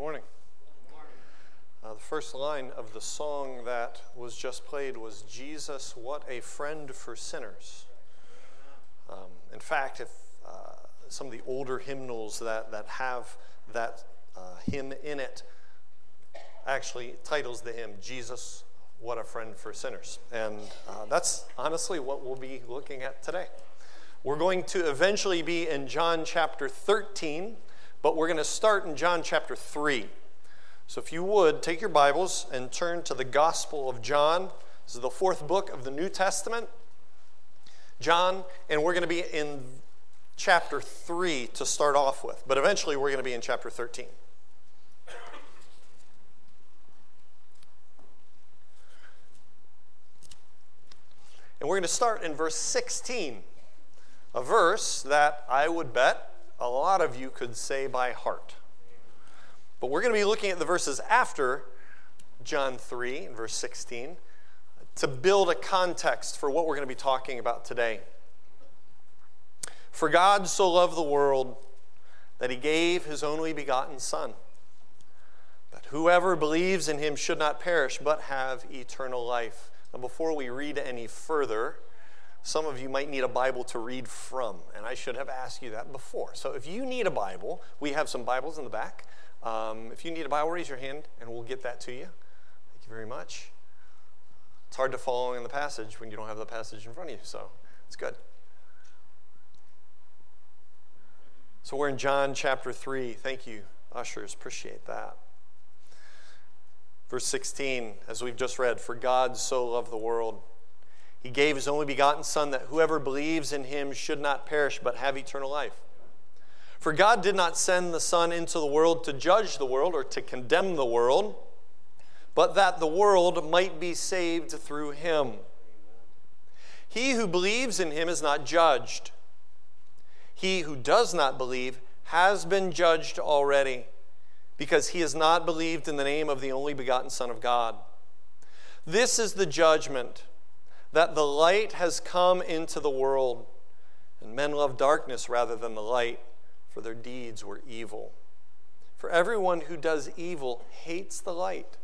morning. Uh, the first line of the song that was just played was Jesus, what a friend for sinners. Um, in fact, if uh, some of the older hymnals that, that have that uh, hymn in it actually titles the hymn, Jesus, what a friend for sinners. And uh, that's honestly what we'll be looking at today. We're going to eventually be in John chapter 13, but we're going to start in John chapter 3. So if you would, take your Bibles and turn to the Gospel of John. This is the fourth book of the New Testament. John, and we're going to be in chapter 3 to start off with, but eventually we're going to be in chapter 13. And we're going to start in verse 16, a verse that I would bet a lot of you could say by heart. But we're going to be looking at the verses after John 3 and verse 16 to build a context for what we're going to be talking about today. For God so loved the world that he gave his only begotten Son, that whoever believes in him should not perish but have eternal life. Now, before we read any further, some of you might need a Bible to read from, and I should have asked you that before. So, if you need a Bible, we have some Bibles in the back. Um, if you need a Bible, raise your hand, and we'll get that to you. Thank you very much. It's hard to follow in the passage when you don't have the passage in front of you, so it's good. So, we're in John chapter 3. Thank you, ushers. Appreciate that. Verse 16, as we've just read, for God so loved the world. He gave his only begotten Son that whoever believes in him should not perish but have eternal life. For God did not send the Son into the world to judge the world or to condemn the world, but that the world might be saved through him. He who believes in him is not judged. He who does not believe has been judged already because he has not believed in the name of the only begotten Son of God. This is the judgment that the light has come into the world, and men love darkness rather than the light, for their deeds were evil. For everyone who does evil hates the light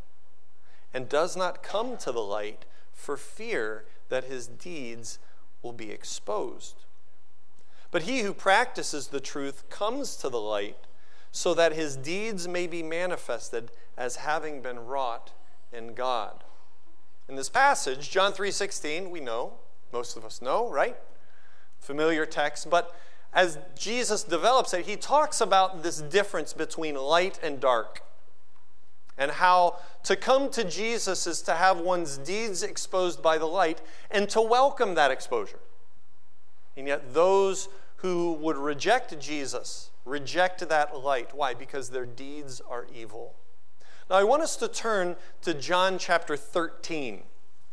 and does not come to the light for fear that his deeds will be exposed. But he who practices the truth comes to the light so that his deeds may be manifested as having been wrought in God. In this passage, John 3:16, we know, most of us know, right? Familiar text, but as Jesus develops it, he talks about this difference between light and dark. And how to come to Jesus is to have one's deeds exposed by the light and to welcome that exposure. And yet, those who would reject Jesus reject that light. Why? Because their deeds are evil. Now, I want us to turn to John chapter 13,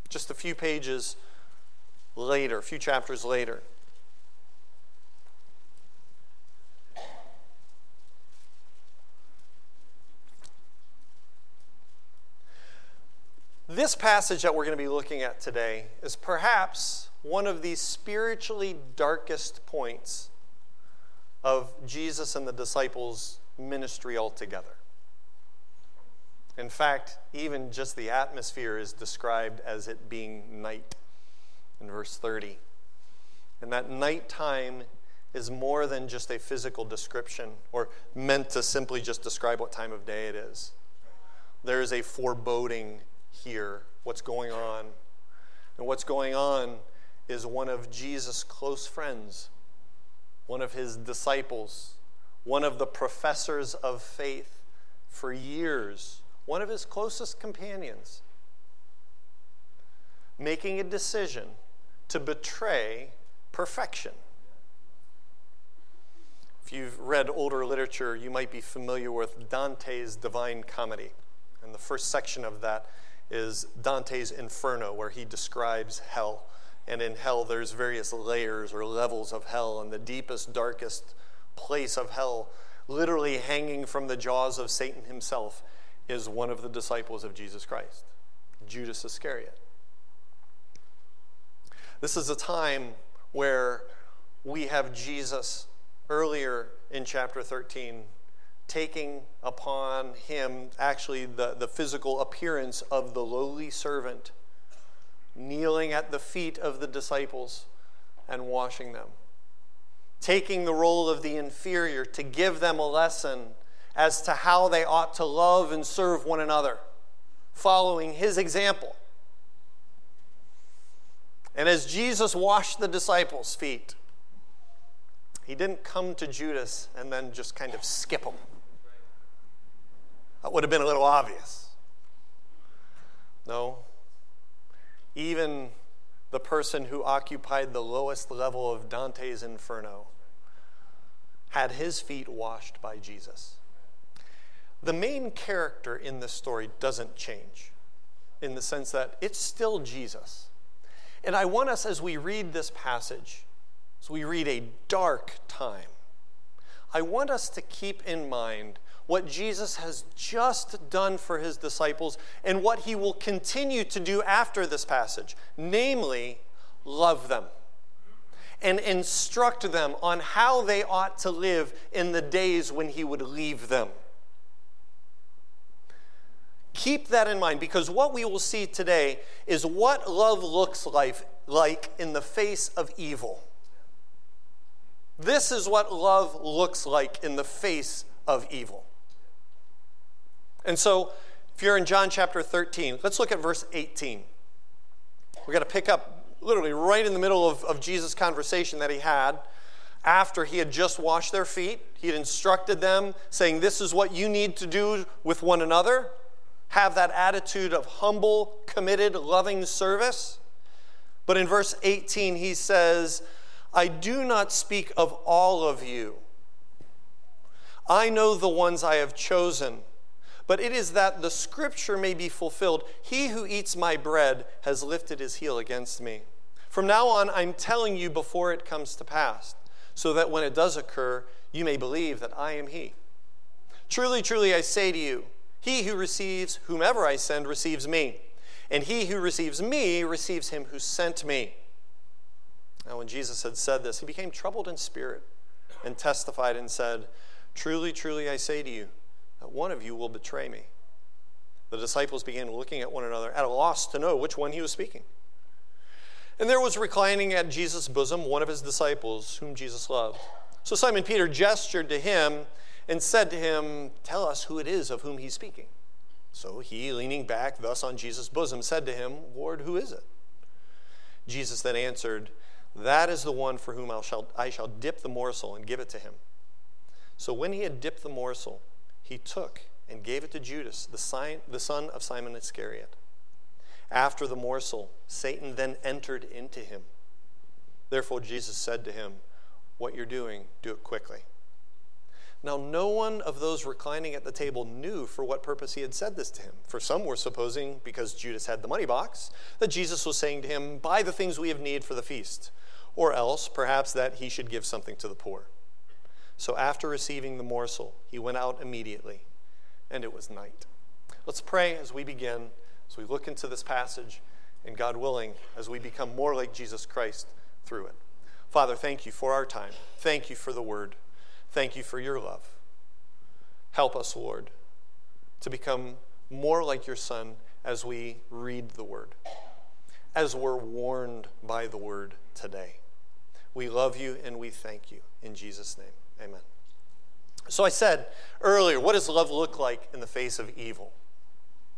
just a few pages later, a few chapters later. This passage that we're going to be looking at today is perhaps one of the spiritually darkest points of Jesus and the disciples' ministry altogether. In fact, even just the atmosphere is described as it being night in verse 30. And that nighttime is more than just a physical description or meant to simply just describe what time of day it is. There is a foreboding here, what's going on. And what's going on is one of Jesus' close friends one of his disciples, one of the professors of faith for years, one of his closest companions, making a decision to betray perfection. If you've read older literature, you might be familiar with Dante's Divine Comedy. And the first section of that is Dante's Inferno, where he describes hell. And in hell, there's various layers or levels of hell. And the deepest, darkest place of hell, literally hanging from the jaws of Satan himself, is one of the disciples of Jesus Christ, Judas Iscariot. This is a time where we have Jesus earlier in chapter 13 taking upon him actually the, the physical appearance of the lowly servant, kneeling at the feet of the disciples and washing them, taking the role of the inferior to give them a lesson as to how they ought to love and serve one another, following his example. And as Jesus washed the disciples' feet, he didn't come to Judas and then just kind of skip him. That would have been a little obvious. No. Even the person who occupied the lowest level of Dante's Inferno had his feet washed by Jesus. The main character in this story doesn't change in the sense that it's still Jesus. And I want us, as we read this passage, as we read a dark time, I want us to keep in mind what Jesus has just done for his disciples and what he will continue to do after this passage namely, love them and instruct them on how they ought to live in the days when he would leave them. Keep that in mind because what we will see today is what love looks like, like in the face of evil. This is what love looks like in the face of evil. And so, if you're in John chapter 13, let's look at verse 18. We're going to pick up literally right in the middle of, of Jesus' conversation that he had after he had just washed their feet. He had instructed them, saying, This is what you need to do with one another have that attitude of humble, committed, loving service. But in verse 18, he says, I do not speak of all of you. I know the ones I have chosen, but it is that the scripture may be fulfilled. He who eats my bread has lifted his heel against me. From now on, I'm telling you before it comes to pass, so that when it does occur, you may believe that I am he. Truly, truly, I say to you, he who receives whomever I send receives me, and he who receives me receives him who sent me. Now, when Jesus had said this, he became troubled in spirit and testified and said, Truly, truly, I say to you, that one of you will betray me. The disciples began looking at one another, at a loss to know which one he was speaking. And there was reclining at Jesus' bosom one of his disciples, whom Jesus loved. So Simon Peter gestured to him and said to him, Tell us who it is of whom he's speaking. So he, leaning back thus on Jesus' bosom, said to him, Lord, who is it? Jesus then answered, That is the one for whom I shall, I shall dip the morsel and give it to him. So when he had dipped the morsel, he took and gave it to Judas, the, sign, the son of Simon Iscariot. After the morsel, Satan then entered into him. Therefore, Jesus said to him, What you're doing, do it quickly. Now, no one of those reclining at the table knew for what purpose he had said this to him. For some were supposing, because Judas had the money box, that Jesus was saying to him, Buy the things we have need for the feast, or else, perhaps, that he should give something to the poor. So, after receiving the morsel, he went out immediately, and it was night. Let's pray as we begin, as we look into this passage, and God willing, as we become more like Jesus Christ through it. Father, thank you for our time. Thank you for the word. Thank you for your love. Help us, Lord, to become more like your Son as we read the Word, as we're warned by the Word today. We love you and we thank you. In Jesus' name, amen. So I said earlier, what does love look like in the face of evil?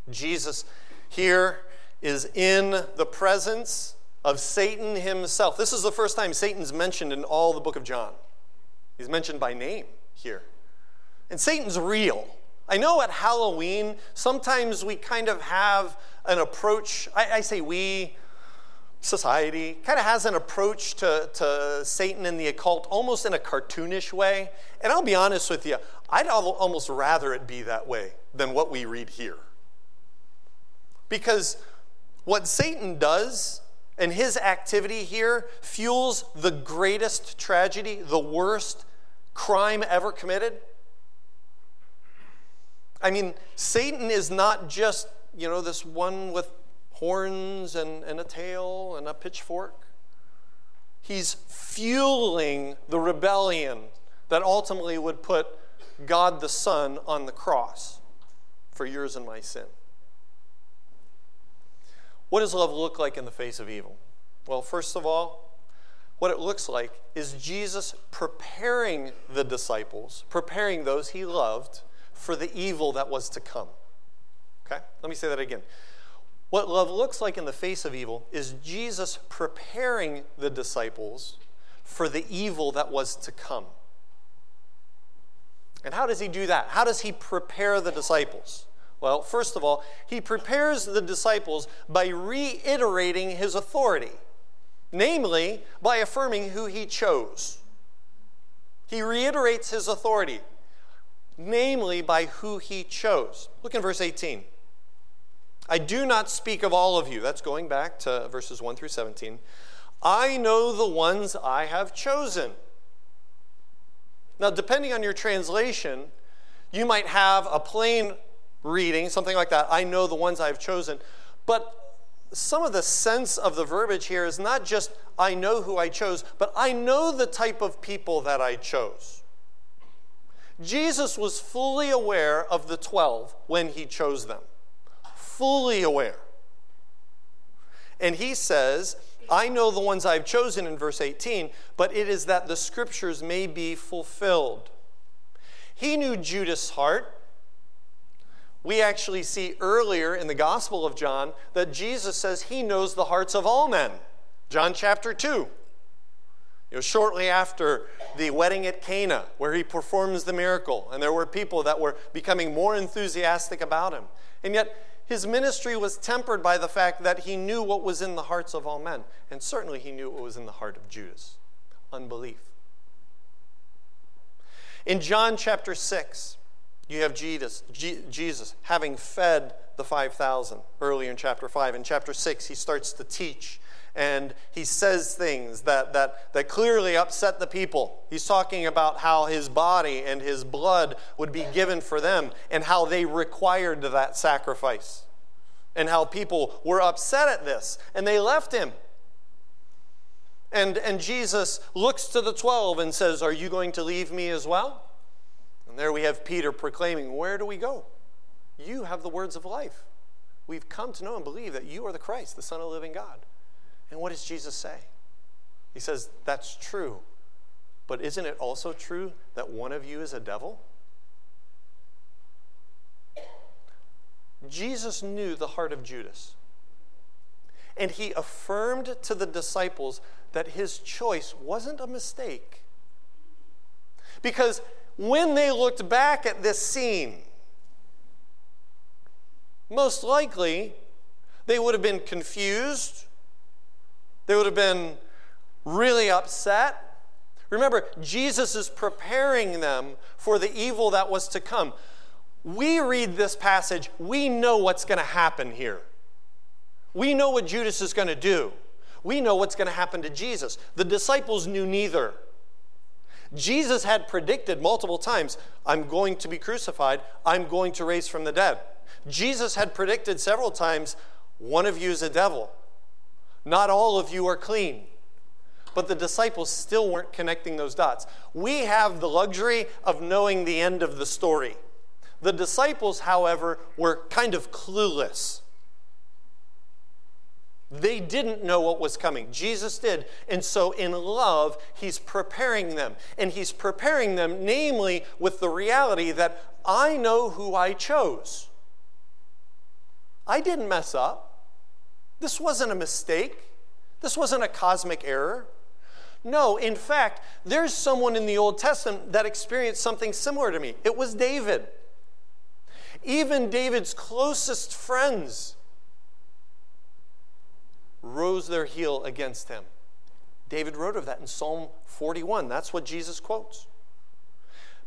Jesus here is in the presence of Satan himself. This is the first time Satan's mentioned in all the book of John. He's mentioned by name here. And Satan's real. I know at Halloween, sometimes we kind of have an approach, I, I say we, society, kind of has an approach to, to Satan and the occult almost in a cartoonish way. And I'll be honest with you, I'd almost rather it be that way than what we read here. Because what Satan does and his activity here fuels the greatest tragedy, the worst crime ever committed. I mean, Satan is not just, you know, this one with horns and, and a tail and a pitchfork. He's fueling the rebellion that ultimately would put God the Son on the cross for yours and my sin. What does love look like in the face of evil? Well, first of all, what it looks like is Jesus preparing the disciples, preparing those he loved for the evil that was to come. Okay? Let me say that again. What love looks like in the face of evil is Jesus preparing the disciples for the evil that was to come. And how does he do that? How does he prepare the disciples? Well, first of all, he prepares the disciples by reiterating his authority, namely, by affirming who he chose. He reiterates his authority, namely, by who he chose. Look in verse 18. I do not speak of all of you. That's going back to verses 1 through 17. I know the ones I have chosen. Now, depending on your translation, you might have a plain reading, something like that. I know the ones I've chosen. But some of the sense of the verbiage here is not just I know who I chose, but I know the type of people that I chose. Jesus was fully aware of the 12 when he chose them, fully aware. And he says, I know the ones I've chosen in verse 18, but it is that the scriptures may be fulfilled. He knew Judas' heart. We actually see earlier in the Gospel of John that Jesus says he knows the hearts of all men. John chapter 2. You know, shortly after the wedding at Cana, where he performs the miracle, and there were people that were becoming more enthusiastic about him. And yet, his ministry was tempered by the fact that he knew what was in the hearts of all men. And certainly he knew what was in the heart of Judas unbelief. In John chapter 6, you have Jesus, Jesus having fed the 5,000 earlier in chapter 5. In chapter 6, he starts to teach and he says things that, that, that clearly upset the people. He's talking about how his body and his blood would be given for them and how they required that sacrifice and how people were upset at this and they left him. And, and Jesus looks to the 12 and says, Are you going to leave me as well? And there we have Peter proclaiming, Where do we go? You have the words of life. We've come to know and believe that you are the Christ, the Son of the living God. And what does Jesus say? He says, That's true. But isn't it also true that one of you is a devil? Jesus knew the heart of Judas. And he affirmed to the disciples that his choice wasn't a mistake. Because when they looked back at this scene, most likely they would have been confused they would have been really upset. Remember, Jesus is preparing them for the evil that was to come. We read this passage, we know what's going to happen here. We know what Judas is going to do. We know what's going to happen to Jesus. The disciples knew neither. Jesus had predicted multiple times, I'm going to be crucified, I'm going to raise from the dead. Jesus had predicted several times, one of you is a devil. Not all of you are clean. But the disciples still weren't connecting those dots. We have the luxury of knowing the end of the story. The disciples, however, were kind of clueless. They didn't know what was coming. Jesus did. And so, in love, He's preparing them. And He's preparing them, namely, with the reality that I know who I chose. I didn't mess up. This wasn't a mistake. This wasn't a cosmic error. No, in fact, there's someone in the Old Testament that experienced something similar to me. It was David. Even David's closest friends rose their heel against him. David wrote of that in Psalm 41. That's what Jesus quotes.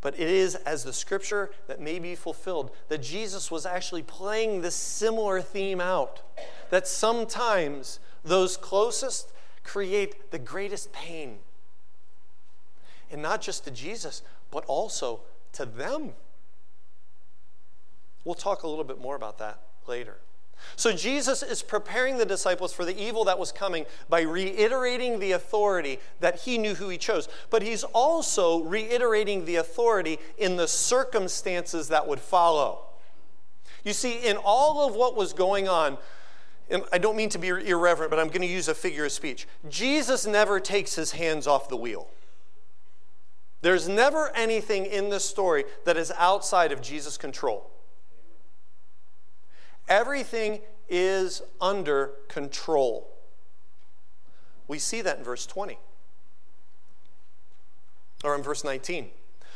But it is as the scripture that may be fulfilled that Jesus was actually playing this similar theme out. That sometimes those closest create the greatest pain. And not just to Jesus, but also to them. We'll talk a little bit more about that later. So Jesus is preparing the disciples for the evil that was coming by reiterating the authority that he knew who he chose. But he's also reiterating the authority in the circumstances that would follow. You see, in all of what was going on, and I don't mean to be irreverent, but I'm going to use a figure of speech. Jesus never takes his hands off the wheel. There's never anything in this story that is outside of Jesus' control. Everything is under control. We see that in verse 20 or in verse 19.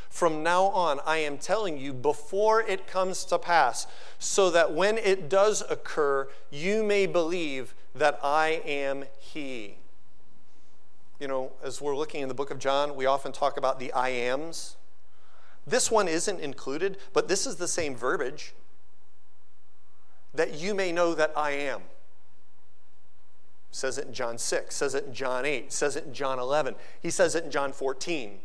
From now on, I am telling you before it comes to pass, so that when it does occur, you may believe that I am He. You know, as we're looking in the book of John, we often talk about the I ams. This one isn't included, but this is the same verbiage. That you may know that I am. Says it in John 6, says it in John 8, says it in John 11. He says it in John 14.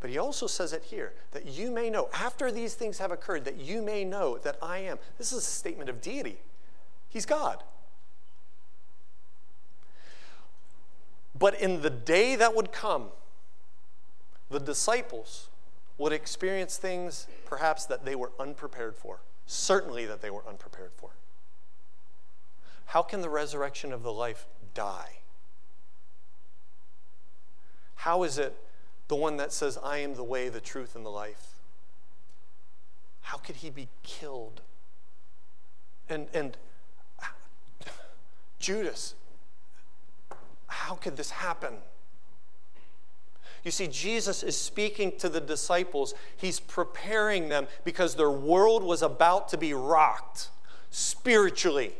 But he also says it here that you may know, after these things have occurred, that you may know that I am. This is a statement of deity. He's God. But in the day that would come, the disciples would experience things perhaps that they were unprepared for, certainly that they were unprepared for. How can the resurrection of the life die? How is it the one that says, I am the way, the truth, and the life. How could he be killed? And, and Judas, how could this happen? You see, Jesus is speaking to the disciples. He's preparing them because their world was about to be rocked spiritually.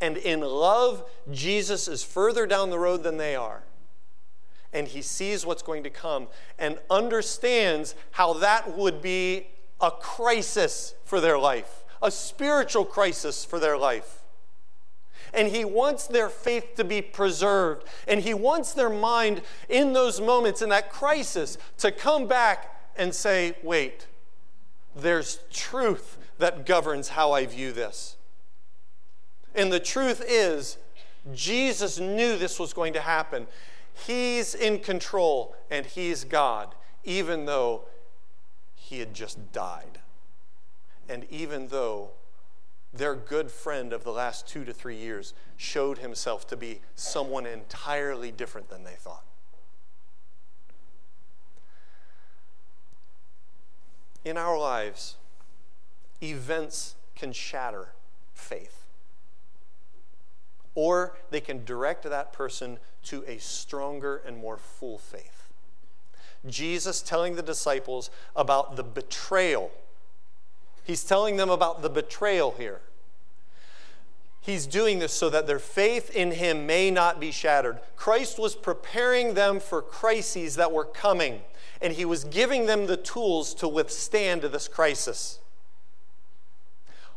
And in love, Jesus is further down the road than they are. And he sees what's going to come and understands how that would be a crisis for their life, a spiritual crisis for their life. And he wants their faith to be preserved. And he wants their mind in those moments, in that crisis, to come back and say, wait, there's truth that governs how I view this. And the truth is, Jesus knew this was going to happen. He's in control and He's God, even though He had just died. And even though their good friend of the last two to three years showed himself to be someone entirely different than they thought. In our lives, events can shatter faith or they can direct that person to a stronger and more full faith. Jesus telling the disciples about the betrayal. He's telling them about the betrayal here. He's doing this so that their faith in him may not be shattered. Christ was preparing them for crises that were coming, and he was giving them the tools to withstand this crisis.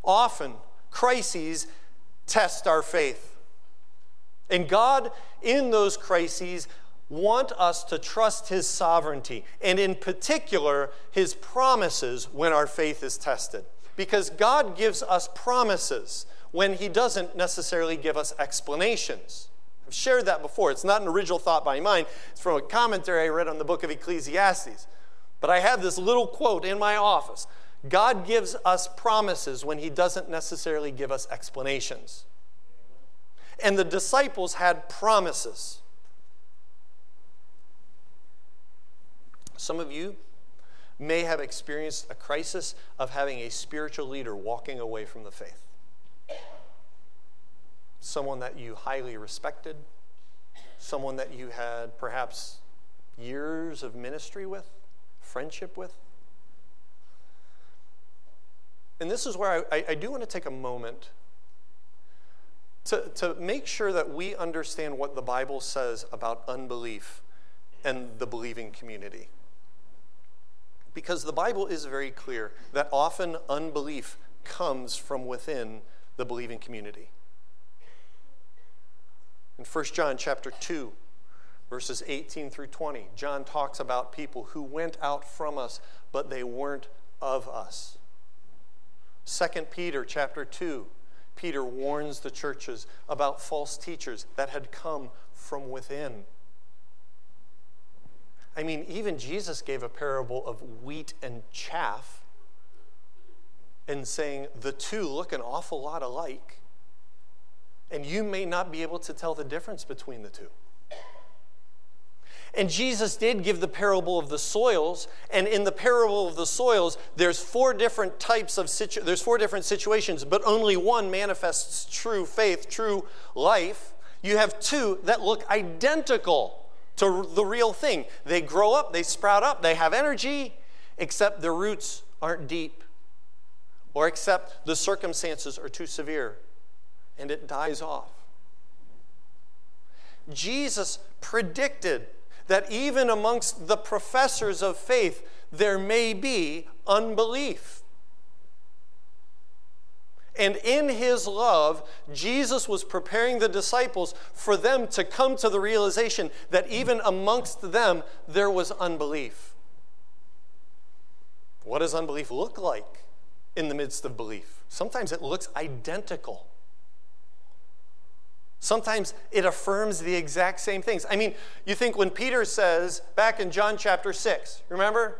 Often, crises test our faith. And God, in those crises, want us to trust his sovereignty, and in particular, his promises when our faith is tested. Because God gives us promises when he doesn't necessarily give us explanations. I've shared that before. It's not an original thought by mine, it's from a commentary I read on the book of Ecclesiastes. But I have this little quote in my office God gives us promises when he doesn't necessarily give us explanations and the disciples had promises. Some of you may have experienced a crisis of having a spiritual leader walking away from the faith. Someone that you highly respected, someone that you had perhaps years of ministry with, friendship with. And this is where I, I do want to take a moment to, to make sure that we understand what the Bible says about unbelief and the believing community. Because the Bible is very clear that often unbelief comes from within the believing community. In 1 John chapter 2, verses 18 through 20, John talks about people who went out from us, but they weren't of us. 2 Peter chapter 2, Peter warns the churches about false teachers that had come from within. I mean, even Jesus gave a parable of wheat and chaff and saying the two look an awful lot alike. And you may not be able to tell the difference between the two. And Jesus did give the parable of the soils, and in the parable of the soils, there's four different types of situ- there's four different situations, but only one manifests true faith, true life. You have two that look identical to the real thing. They grow up, they sprout up, they have energy, except their roots aren't deep, or except the circumstances are too severe, and it dies off. Jesus predicted that even amongst the professors of faith, there may be unbelief. And in his love, Jesus was preparing the disciples for them to come to the realization that even amongst them, there was unbelief. What does unbelief look like in the midst of belief? Sometimes it looks identical. Sometimes it affirms the exact same things. I mean, you think when Peter says back in John chapter 6, remember?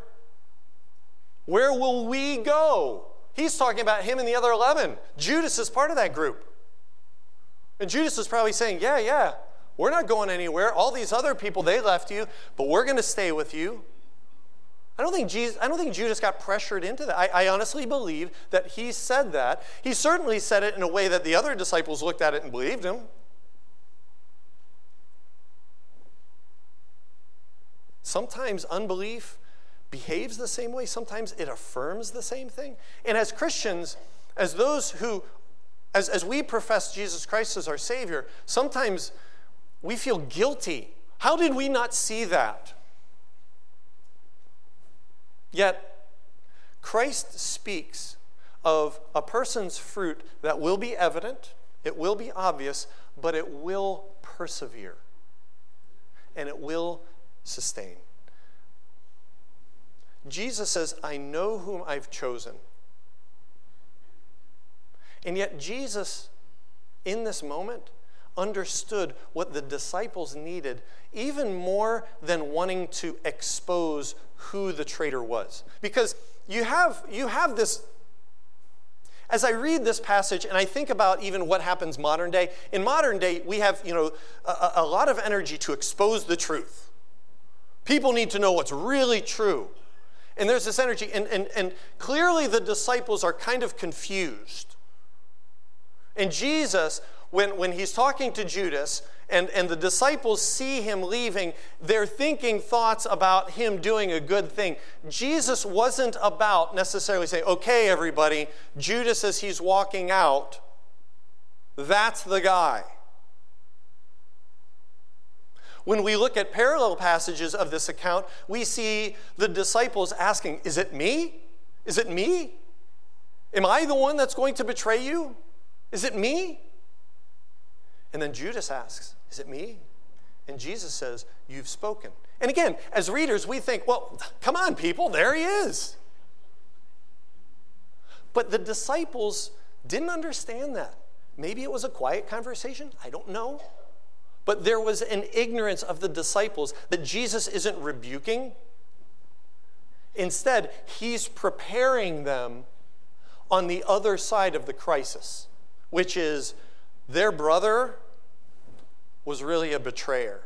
Where will we go? He's talking about him and the other 11. Judas is part of that group. And Judas is probably saying, Yeah, yeah, we're not going anywhere. All these other people, they left you, but we're going to stay with you. I don't think Jesus, I don't think Judas got pressured into that. I, I, honestly believe that he said that. He certainly said it in a way that the other disciples looked at it and believed him. Sometimes unbelief behaves the same way, sometimes it affirms the same thing. And as Christians, as those who, as, as we profess Jesus Christ as our Savior, sometimes we feel guilty. How did we not see that? Yet, Christ speaks of a person's fruit that will be evident, it will be obvious, but it will persevere and it will sustain. Jesus says, I know whom I've chosen. And yet, Jesus, in this moment, understood what the disciples needed even more than wanting to expose who the traitor was. Because you have, you have this as I read this passage and I think about even what happens modern day, in modern day, we have you know, a, a, lot of energy to expose the truth. People need to know what's really true. And there's this energy, and, and, and clearly the disciples are kind of confused. And Jesus, when, when he's talking to Judas, and, and the disciples see him leaving, they're thinking thoughts about him doing a good thing. Jesus wasn't about necessarily saying, okay, everybody, Judas, as he's walking out, that's the guy. When we look at parallel passages of this account, we see the disciples asking, Is it me? Is it me? Am I the one that's going to betray you? Is it me? And then Judas asks, Is it me? And Jesus says, You've spoken. And again, as readers, we think, Well, come on, people, there he is. But the disciples didn't understand that. Maybe it was a quiet conversation. I don't know. But there was an ignorance of the disciples that Jesus isn't rebuking. Instead, he's preparing them on the other side of the crisis, which is their brother was really a betrayer.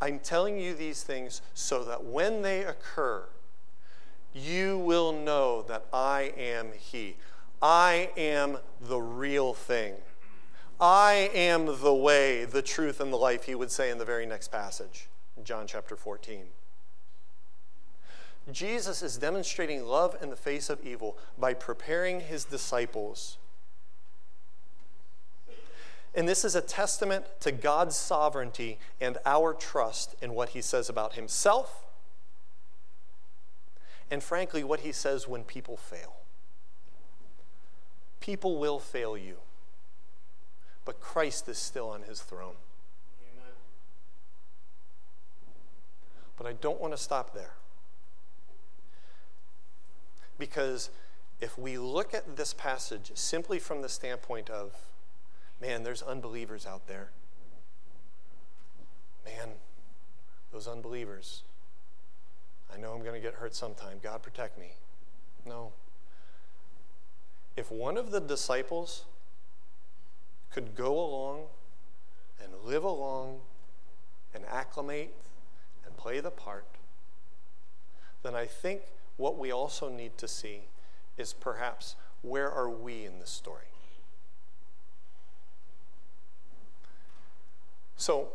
I'm telling you these things so that when they occur, you will know that I am He. I am the real thing. I am the way, the truth, and the life, he would say in the very next passage, John chapter 14. Jesus is demonstrating love in the face of evil by preparing his disciples. And this is a testament to God's sovereignty and our trust in what he says about himself and, frankly, what he says when people fail. People will fail you but Christ is still on his throne. Amen. But I don't want to stop there. Because if we look at this passage simply from the standpoint of, man, there's unbelievers out there, man, those unbelievers, I know I'm going to get hurt sometime. God protect me. No. If one of the disciples could go along and live along and acclimate and play the part, then I think what we also need to see is perhaps where are we in this story? So,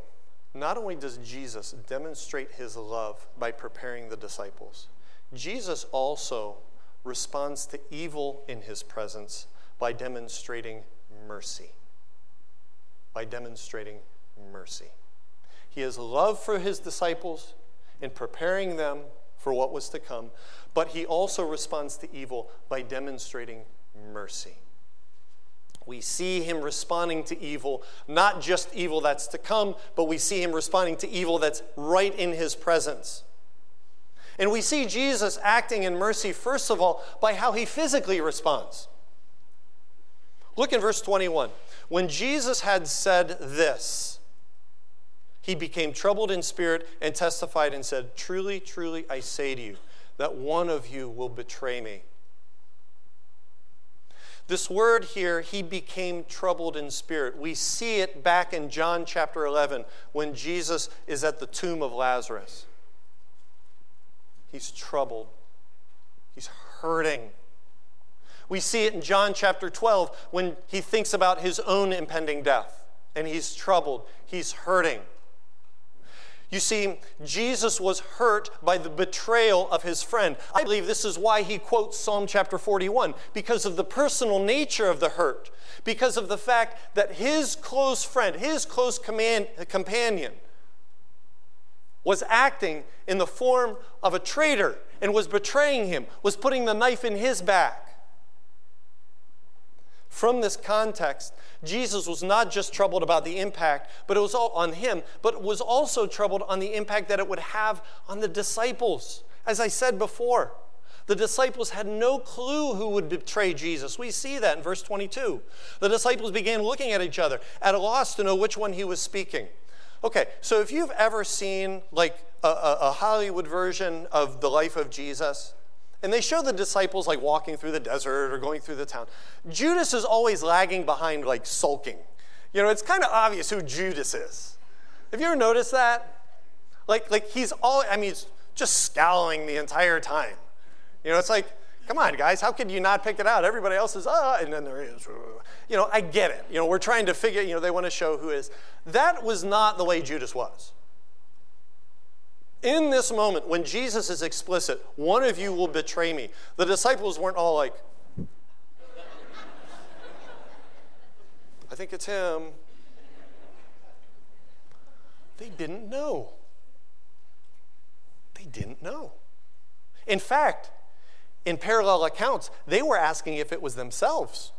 not only does Jesus demonstrate his love by preparing the disciples, Jesus also responds to evil in his presence by demonstrating mercy. By demonstrating mercy. He has love for his disciples in preparing them for what was to come, but he also responds to evil by demonstrating mercy. We see him responding to evil, not just evil that's to come, but we see him responding to evil that's right in his presence. And we see Jesus acting in mercy, first of all, by how he physically responds. Look in verse 21. When Jesus had said this, he became troubled in spirit and testified and said, Truly, truly, I say to you, that one of you will betray me. This word here, he became troubled in spirit. We see it back in John chapter 11 when Jesus is at the tomb of Lazarus. He's troubled, he's hurting. We see it in John chapter 12 when he thinks about his own impending death and he's troubled, he's hurting. You see, Jesus was hurt by the betrayal of his friend. I believe this is why he quotes Psalm chapter 41, because of the personal nature of the hurt, because of the fact that his close friend, his close command, companion, was acting in the form of a traitor and was betraying him, was putting the knife in his back. From this context, Jesus was not just troubled about the impact, but it was all on him, but was also troubled on the impact that it would have on the disciples. As I said before, the disciples had no clue who would betray Jesus. We see that in verse 22. The disciples began looking at each other, at a loss to know which one he was speaking. Okay, so if you've ever seen like a, a, a Hollywood version of the life of Jesus, and they show the disciples like walking through the desert or going through the town. Judas is always lagging behind, like sulking. You know, it's kind of obvious who Judas is. Have you ever noticed that? Like, like he's all, I mean, he's just scowling the entire time. You know, it's like, come on, guys, how could you not pick it out? Everybody else is, ah, and then there is, you know, I get it. You know, we're trying to figure, you know, they want to show who is. That was not the way Judas was. In this moment, when Jesus is explicit, one of you will betray me, the disciples weren't all like, I think it's him. They didn't know. They didn't know. In fact, in parallel accounts, they were asking if it was themselves.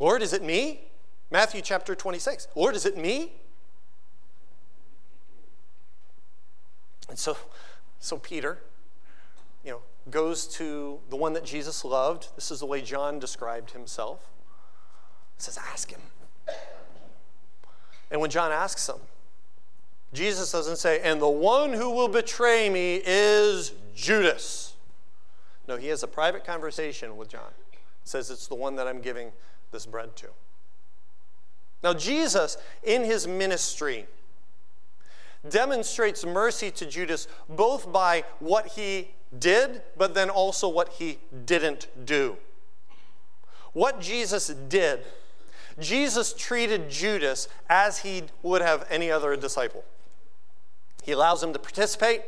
Lord, is it me? Matthew chapter 26. Lord, is it me? And so, so Peter, you know, goes to the one that Jesus loved. This is the way John described himself. Says, Ask him. And when John asks him, Jesus doesn't say, And the one who will betray me is Judas. No, he has a private conversation with John. says, It's the one that I'm giving this bread to. Now, Jesus, in his ministry, demonstrates mercy to Judas both by what he did, but then also what he didn't do. What Jesus did, Jesus treated Judas as he would have any other disciple. He allows him to participate,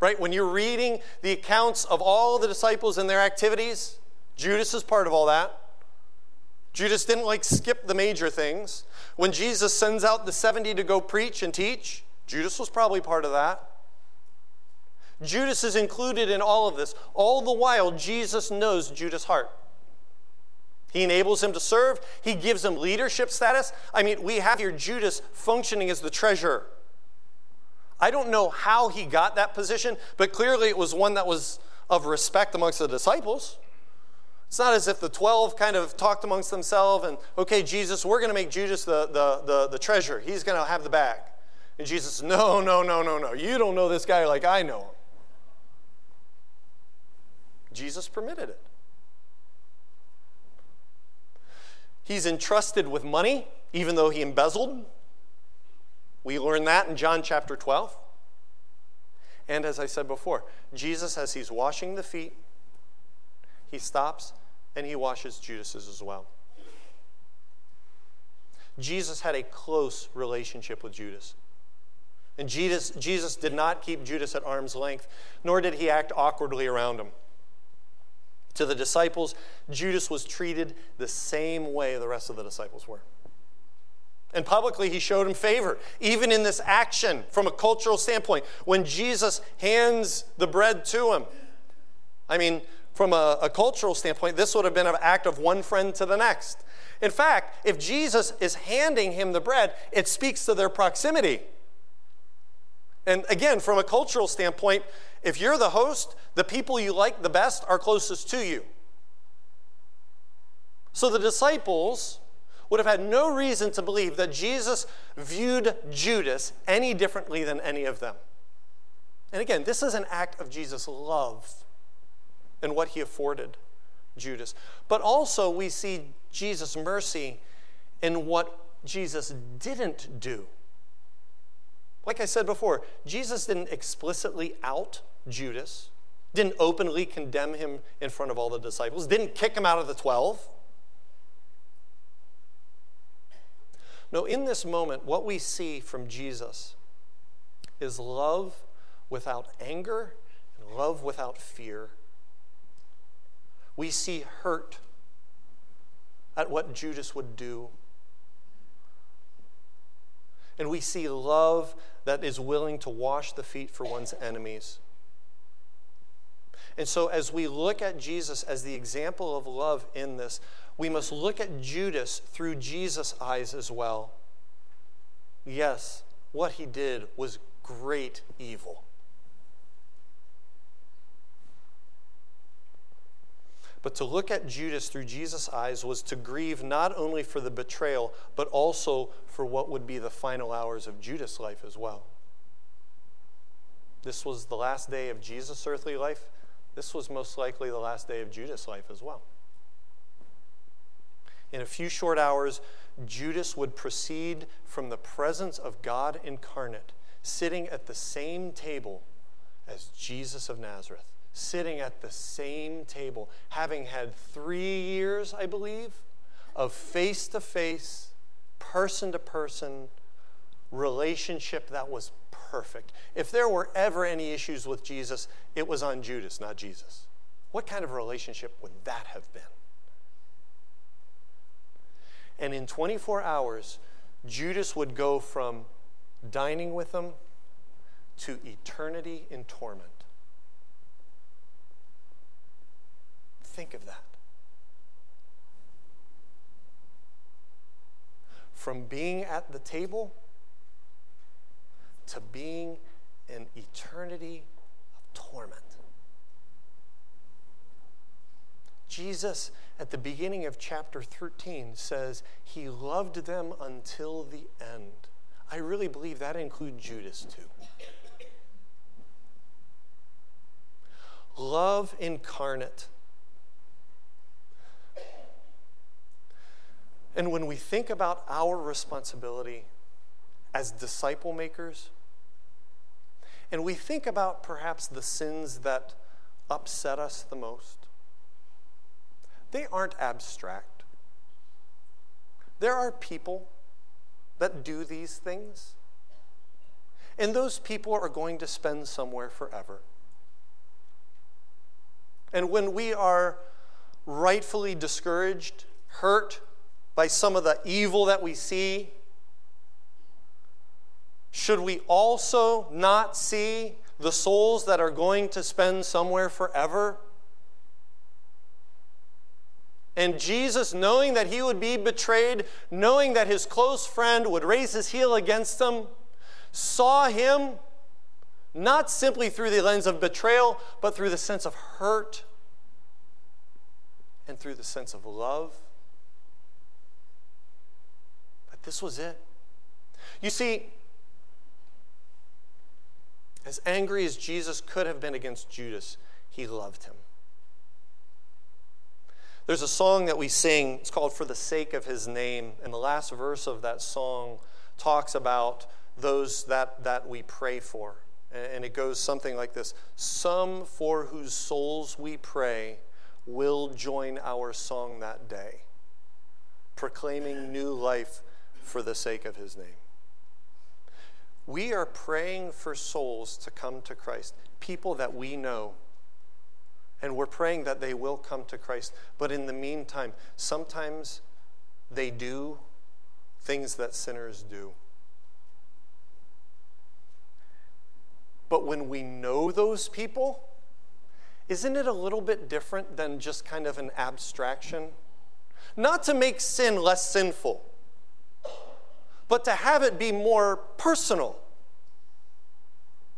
right? When you're reading the accounts of all the disciples and their activities, Judas is part of all that. Judas didn't like skip the major things. When Jesus sends out the 70 to go preach and teach, Judas was probably part of that. Judas is included in all of this. All the while, Jesus knows Judas' heart. He enables him to serve, he gives him leadership status. I mean, we have here Judas functioning as the treasurer. I don't know how he got that position, but clearly it was one that was of respect amongst the disciples. It's not as if the 12 kind of talked amongst themselves and, okay, Jesus, we're going to make Judas the, the, the, the treasurer. He's going to have the bag. And Jesus, says, no, no, no, no, no. You don't know this guy like I know him. Jesus permitted it. He's entrusted with money, even though he embezzled. We learn that in John chapter 12. And as I said before, Jesus, as he's washing the feet, he stops and he washes Judas's as well. Jesus had a close relationship with Judas. And Jesus, Jesus did not keep Judas at arm's length, nor did he act awkwardly around him. To the disciples, Judas was treated the same way the rest of the disciples were. And publicly, he showed him favor, even in this action from a cultural standpoint. When Jesus hands the bread to him, I mean, from a, a, cultural standpoint, this would have been an act of one friend to the next. In fact, if Jesus is handing him the bread, it speaks to their proximity. And again, from a cultural standpoint, if you're the host, the people you like the best are closest to you. So the disciples would have had no reason to believe that Jesus viewed Judas any differently than any of them. And again, this is an act of Jesus' love and what he afforded Judas. But also, we see Jesus' mercy in what Jesus didn't do. Like I said before, Jesus didn't explicitly out Judas, didn't openly condemn him in front of all the disciples, didn't kick him out of the 12. No, in this moment, what we see from Jesus is love without anger and love without fear. We see hurt at what Judas would do. And we see love that is willing to wash the feet for one's enemies. And so, as we look at Jesus as the example of love in this, we must look at Judas through Jesus' eyes as well. Yes, what he did was great evil. But to look at Judas through Jesus' eyes was to grieve not only for the betrayal, but also for what would be the final hours of Judas' life as well. This was the last day of Jesus' earthly life. This was most likely the last day of Judas' life as well. In a few short hours, Judas would proceed from the presence of God incarnate, sitting at the same table as Jesus of Nazareth sitting at the same table, having had three years, I believe, of face to face, person to person relationship that was perfect. If there were ever any issues with Jesus, it was on Judas, not Jesus. What kind of relationship would that have been? And in 24 hours, Judas would go from dining with them to eternity in torment. Think of that? From being at the table to being in eternity of torment. Jesus, at the beginning of chapter 13, says he loved them until the end. I really believe that includes Judas too. Love incarnate And when we think about our responsibility as disciple makers, and we think about perhaps the sins that upset us the most, they aren't abstract. There are people that do these things, and those people are going to spend somewhere forever. And when we are rightfully discouraged, hurt, by some of the evil that we see? Should we also not see the souls that are going to spend somewhere forever? And Jesus, knowing that he would be betrayed, knowing that his close friend would raise his heel against him, saw him not simply through the lens of betrayal, but through the sense of hurt and through the sense of love. But this was it. You see, as angry as Jesus could have been against Judas, he loved him. There's a song that we sing, it's called For the Sake of His Name. And the last verse of that song talks about those that, that we pray for. And it goes something like this Some for whose souls we pray will join our song that day, proclaiming new life for the sake of his name. We are praying for souls to come to Christ, people that we know. And we're praying that they will come to Christ. But in the meantime, sometimes they do things that sinners do. But when we know those people, isn't it a little bit different than just kind of an abstraction? Not to make sin less sinful, but to have it be more personal.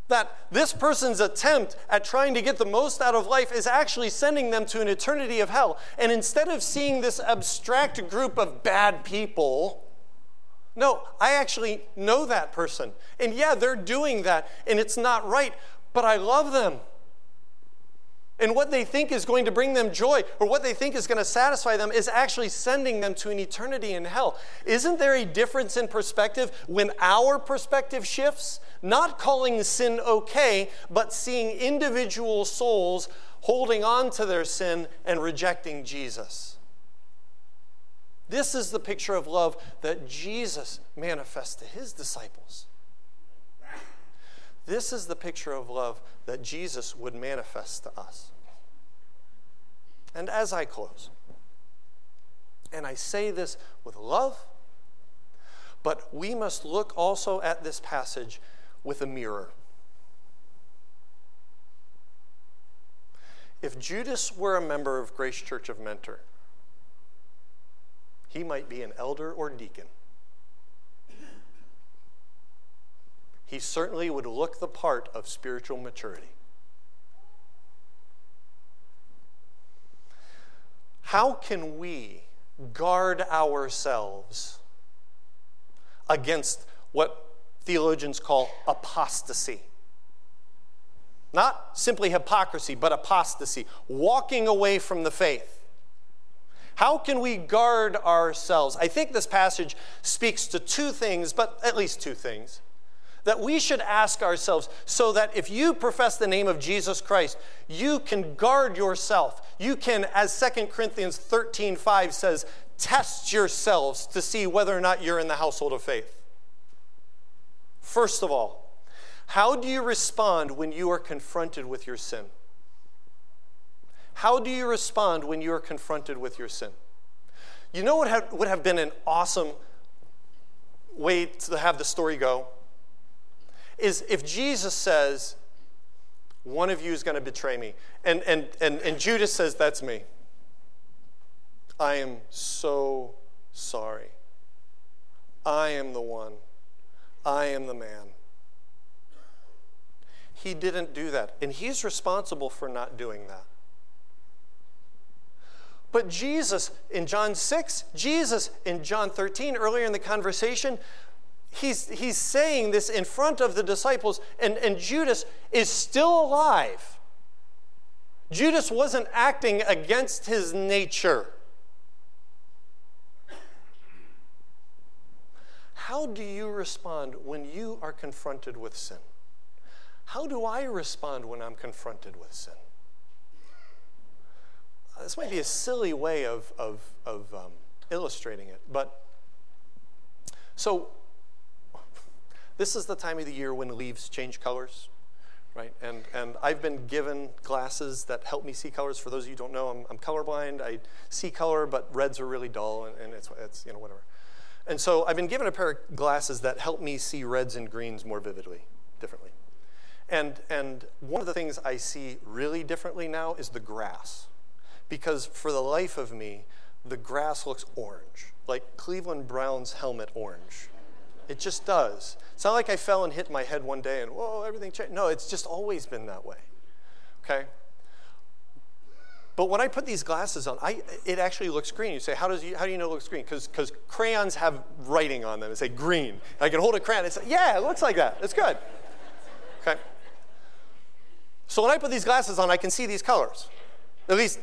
That this person's attempt at trying to get the most out of life is actually sending them to an eternity of hell. And instead of seeing this abstract group of bad people, no, I actually know that person. And yeah, they're doing that, and it's not right, but I love them. And what they think is going to bring them joy or what they think is going to satisfy them is actually sending them to an eternity in hell. Isn't there a difference in perspective when our perspective shifts? Not calling sin okay, but seeing individual souls holding on to their sin and rejecting Jesus. This is the picture of love that Jesus manifests to his disciples. This is the picture of love that Jesus would manifest to us. And as I close, and I say this with love, but we must look also at this passage with a mirror. If Judas were a member of Grace Church of Mentor, he might be an elder or deacon. He certainly would look the part of spiritual maturity. How can we guard ourselves against what theologians call apostasy? Not simply hypocrisy, but apostasy, walking away from the faith. How can we guard ourselves? I think this passage speaks to two things, but at least two things that we should ask ourselves so that if you profess the name of Jesus Christ, you can guard yourself. You can, as 2 Corinthians 13 5 says, test yourselves to see whether or not you're in the household of faith. First of all, how do you respond when you are confronted with your sin? How do you respond when you are confronted with your sin? You know what would have been an awesome way to have the story go? Is if Jesus says, one of you is going to betray me, and, and, and, and Judas says, that's me. I am so sorry. I am the one. I am the man. He didn't do that, and he's responsible for not doing that. But Jesus in John 6, Jesus in John 13, earlier in the conversation, he's, he's saying this in front of the disciples, and, and Judas is still alive. Judas wasn't acting against his nature. How do you respond when you are confronted with sin? How do I respond when I'm confronted with sin? this might be a silly way of, of, of um, illustrating it, but so this is the time of the year when leaves change colors, right? And, and I've been given glasses that help me see colors. For those of you who don't know, I'm, I'm colorblind. I see color, but reds are really dull, and, and it's, it's, you know, whatever. And so I've been given a pair of glasses that help me see reds and greens more vividly, differently. And, and one of the things I see really differently now is the grass because for the life of me, the grass looks orange, like Cleveland Browns helmet orange. It just does. It's not like I fell and hit my head one day and, whoa, everything changed. No, it's just always been that way. Okay? But when I put these glasses on, I, it actually looks green. You say, how, does you, how do you know it looks green? Because crayons have writing on them. It say green. I can hold a crayon It's say, yeah, it looks like that. It's good. Okay? So when I put these glasses on, I can see these colors. At least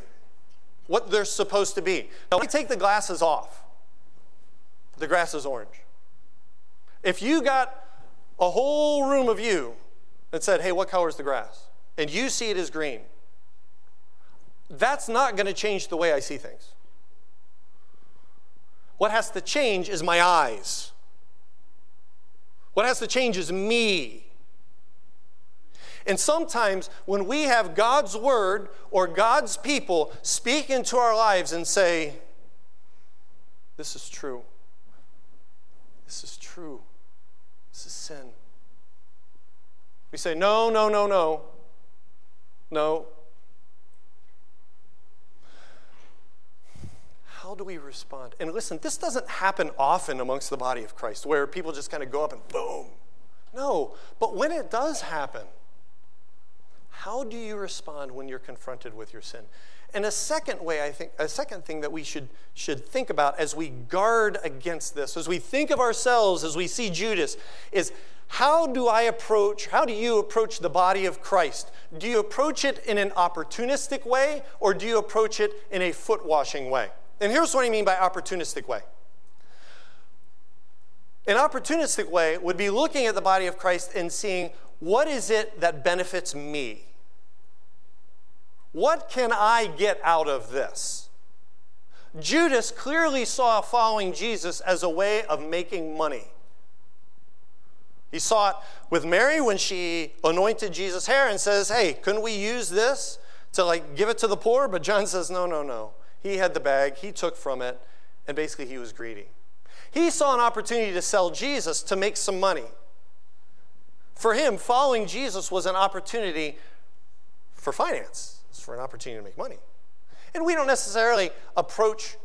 what they're supposed to be. Now, when I take the glasses off, the grass is orange. If you got a whole room of you that said, hey, what color is the grass? And you see it as green, that's not going to change the way I see things. What has to change is my eyes. What has to change is me. And sometimes when we have God's word or God's people speak into our lives and say, This is true. This is true. This is sin. We say, No, no, no, no. No. How do we respond? And listen, this doesn't happen often amongst the body of Christ where people just kind of go up and boom. No. But when it does happen, how do you respond when you're confronted with your sin? And a second way, I think, a second thing that we should, should think about as we guard against this, as we think of ourselves, as we see Judas, is how do I approach, how do you approach the body of Christ? Do you approach it in an opportunistic way or do you approach it in a foot washing way? And here's what I mean by opportunistic way. An opportunistic way would be looking at the body of Christ and seeing what is it that benefits me? What can I get out of this? Judas clearly saw following Jesus as a way of making money. He saw it with Mary when she anointed Jesus' hair and says, Hey, couldn't we use this to like give it to the poor? But John says, No, no, no. He had the bag, he took from it, and basically he was greedy. He saw an opportunity to sell Jesus to make some money. For him, following Jesus was an opportunity for finance for an opportunity to make money. And we don't necessarily approach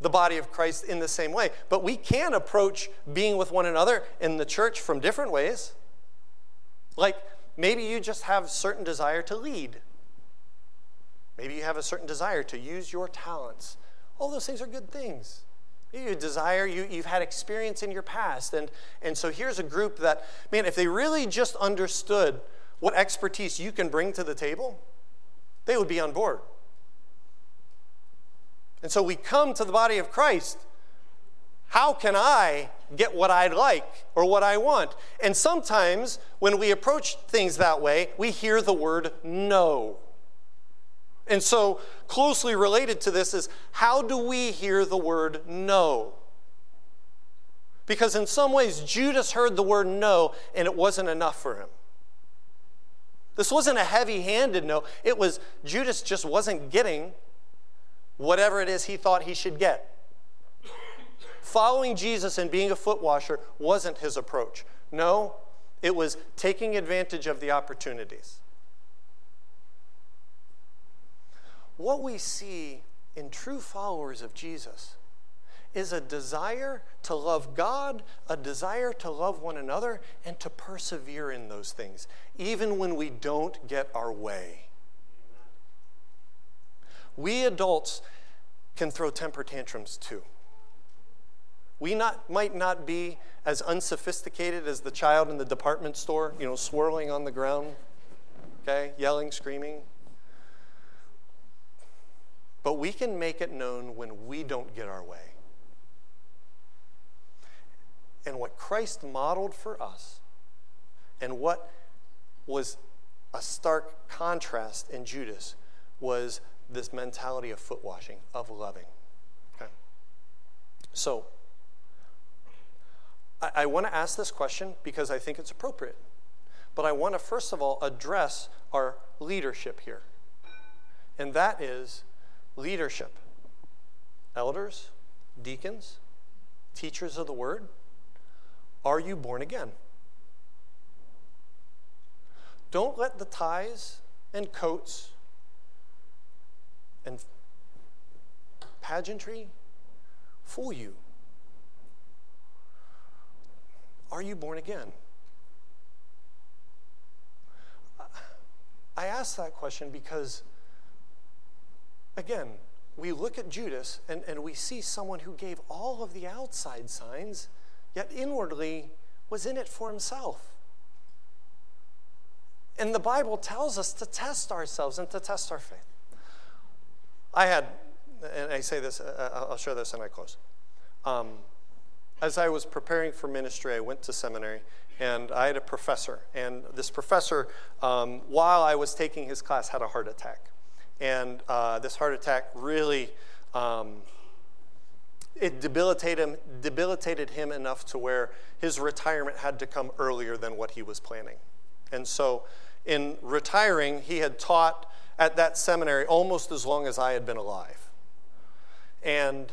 the body of Christ in the same way, but we can approach being with one another in the church from different ways. Like maybe you just have certain desire to lead. Maybe you have a certain desire to use your talents. All those things are good things. You desire, you, you've had experience in your past. And, and so here's a group that, man, if they really just understood what expertise you can bring to the table, they would be on board. And so we come to the body of Christ. How can I get what I'd like or what I want? And sometimes when we approach things that way, we hear the word no. And so, closely related to this is how do we hear the word no? Because in some ways, Judas heard the word no and it wasn't enough for him. This wasn't a heavy handed no. It was Judas just wasn't getting whatever it is he thought he should get. Following Jesus and being a foot washer wasn't his approach. No, it was taking advantage of the opportunities. What we see in true followers of Jesus is a desire to love God, a desire to love one another, and to persevere in those things, even when we don't get our way. We adults can throw temper tantrums too. We not, might not be as unsophisticated as the child in the department store, you know, swirling on the ground, okay, yelling, screaming. But we can make it known when we don't get our way and what Christ modeled for us, and what was a stark contrast in Judas was this mentality of foot washing, of loving. Okay? So, I, I want to ask this question because I think it's appropriate. But I want to first of all address our leadership here. And that is leadership. Elders, deacons, teachers of the word, are you born again? Don't let the ties and coats and pageantry fool you. Are you born again? I ask that question because, again, we look at Judas and, and we see someone who gave all of the outside signs, yet inwardly was in it for himself. And the Bible tells us to test ourselves and to test our faith. I had, and I say this, uh, uh, I'll share this and I close. Um, as I was preparing for ministry, I went to seminary and I had a professor. And this professor, um, while I was taking his class, had a heart attack. And uh, this heart attack really, um, it debilitated him, debilitated him enough to where his retirement had to come earlier than what he was planning. And so, in retiring, he had taught at that seminary almost as long as I had been alive. And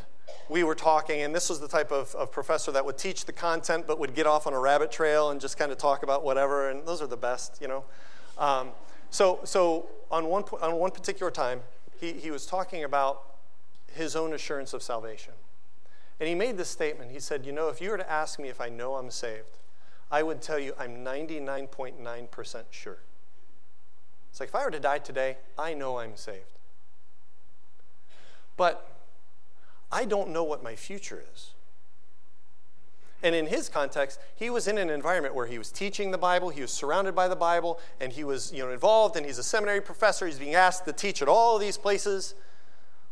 we were talking, and this was the type of, of professor that would teach the content but would get off on a rabbit trail and just kind of talk about whatever, and those are the best, you know. Um, so, so on, one, on one particular time, he, he was talking about his own assurance of salvation. And he made this statement. He said, You know, if you were to ask me if I know I'm saved, I would tell you I'm 99.9% sure. It's like if I were to die today, I know I'm saved. But I don't know what my future is. And in his context, he was in an environment where he was teaching the Bible, he was surrounded by the Bible, and he was you know, involved, and he's a seminary professor. He's being asked to teach at all these places.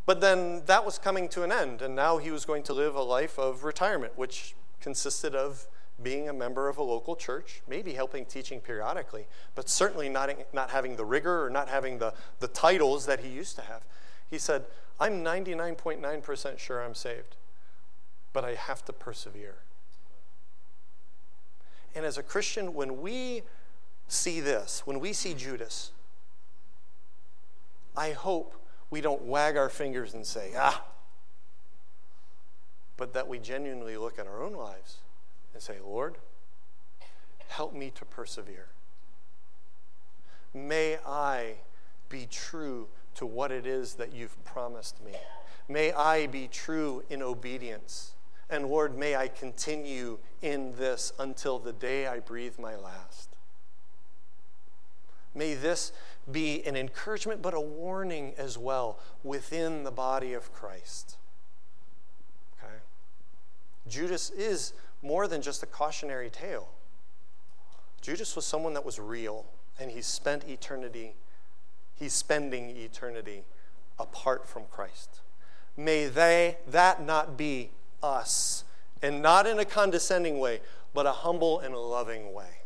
But then that was coming to an end, and now he was going to live a life of retirement, which consisted of being a member of a local church, maybe helping teaching periodically, but certainly not, not having the rigor or not having the, the titles that he used to have. He said, I'm 99.9% sure I'm saved, but I have to persevere. And as a Christian, when we see this, when we see Judas, I hope we don't wag our fingers and say, ah, but that we genuinely look at our own lives and say, Lord, help me to persevere. May I be true to what it is that you've promised me. May I be true in obedience. And Lord, may I continue in this until the day I breathe my last. May this be an encouragement, but a warning as well within the body of Christ. Okay? Judas is more than just a cautionary tale. Judas was someone that was real, and he spent eternity he's spending eternity apart from Christ. May they, that not be us, and not in a condescending way, but a humble and a loving way.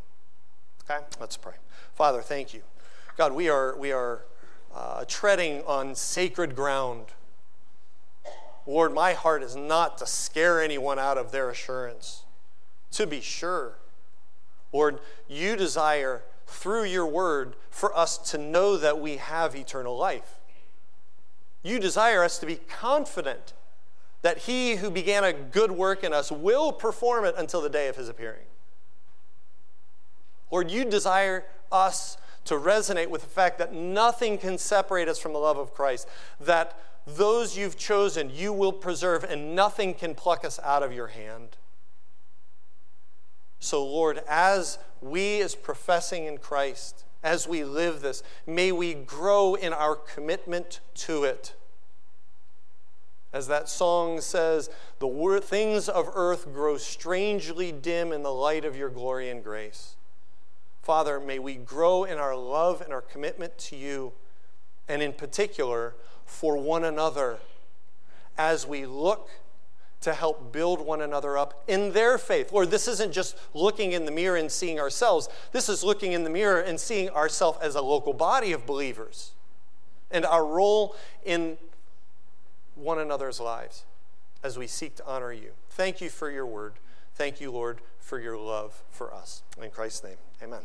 Okay, let's pray. Father, thank you. God, we are, we are uh, treading on sacred ground. Lord, my heart is not to scare anyone out of their assurance, to be sure. Lord, you desire through your word for us to know that we have eternal life. You desire us to be confident that he who began a good work in us will perform it until the day of his appearing. Lord, you desire us to resonate with the fact that nothing can separate us from the love of Christ, that those you've chosen you will preserve, and nothing can pluck us out of your hand. So, Lord, as we as professing in Christ, as we live this, may we grow in our commitment to it. As that song says, the things of earth grow strangely dim in the light of your glory and grace. Father, may we grow in our love and our commitment to you, and in particular for one another as we look to help build one another up in their faith. Lord, this isn't just looking in the mirror and seeing ourselves, this is looking in the mirror and seeing ourselves as a local body of believers and our role in one another's lives as we seek to honor you. Thank you for your word. Thank you, Lord, for your love for us. In Christ's name, amen.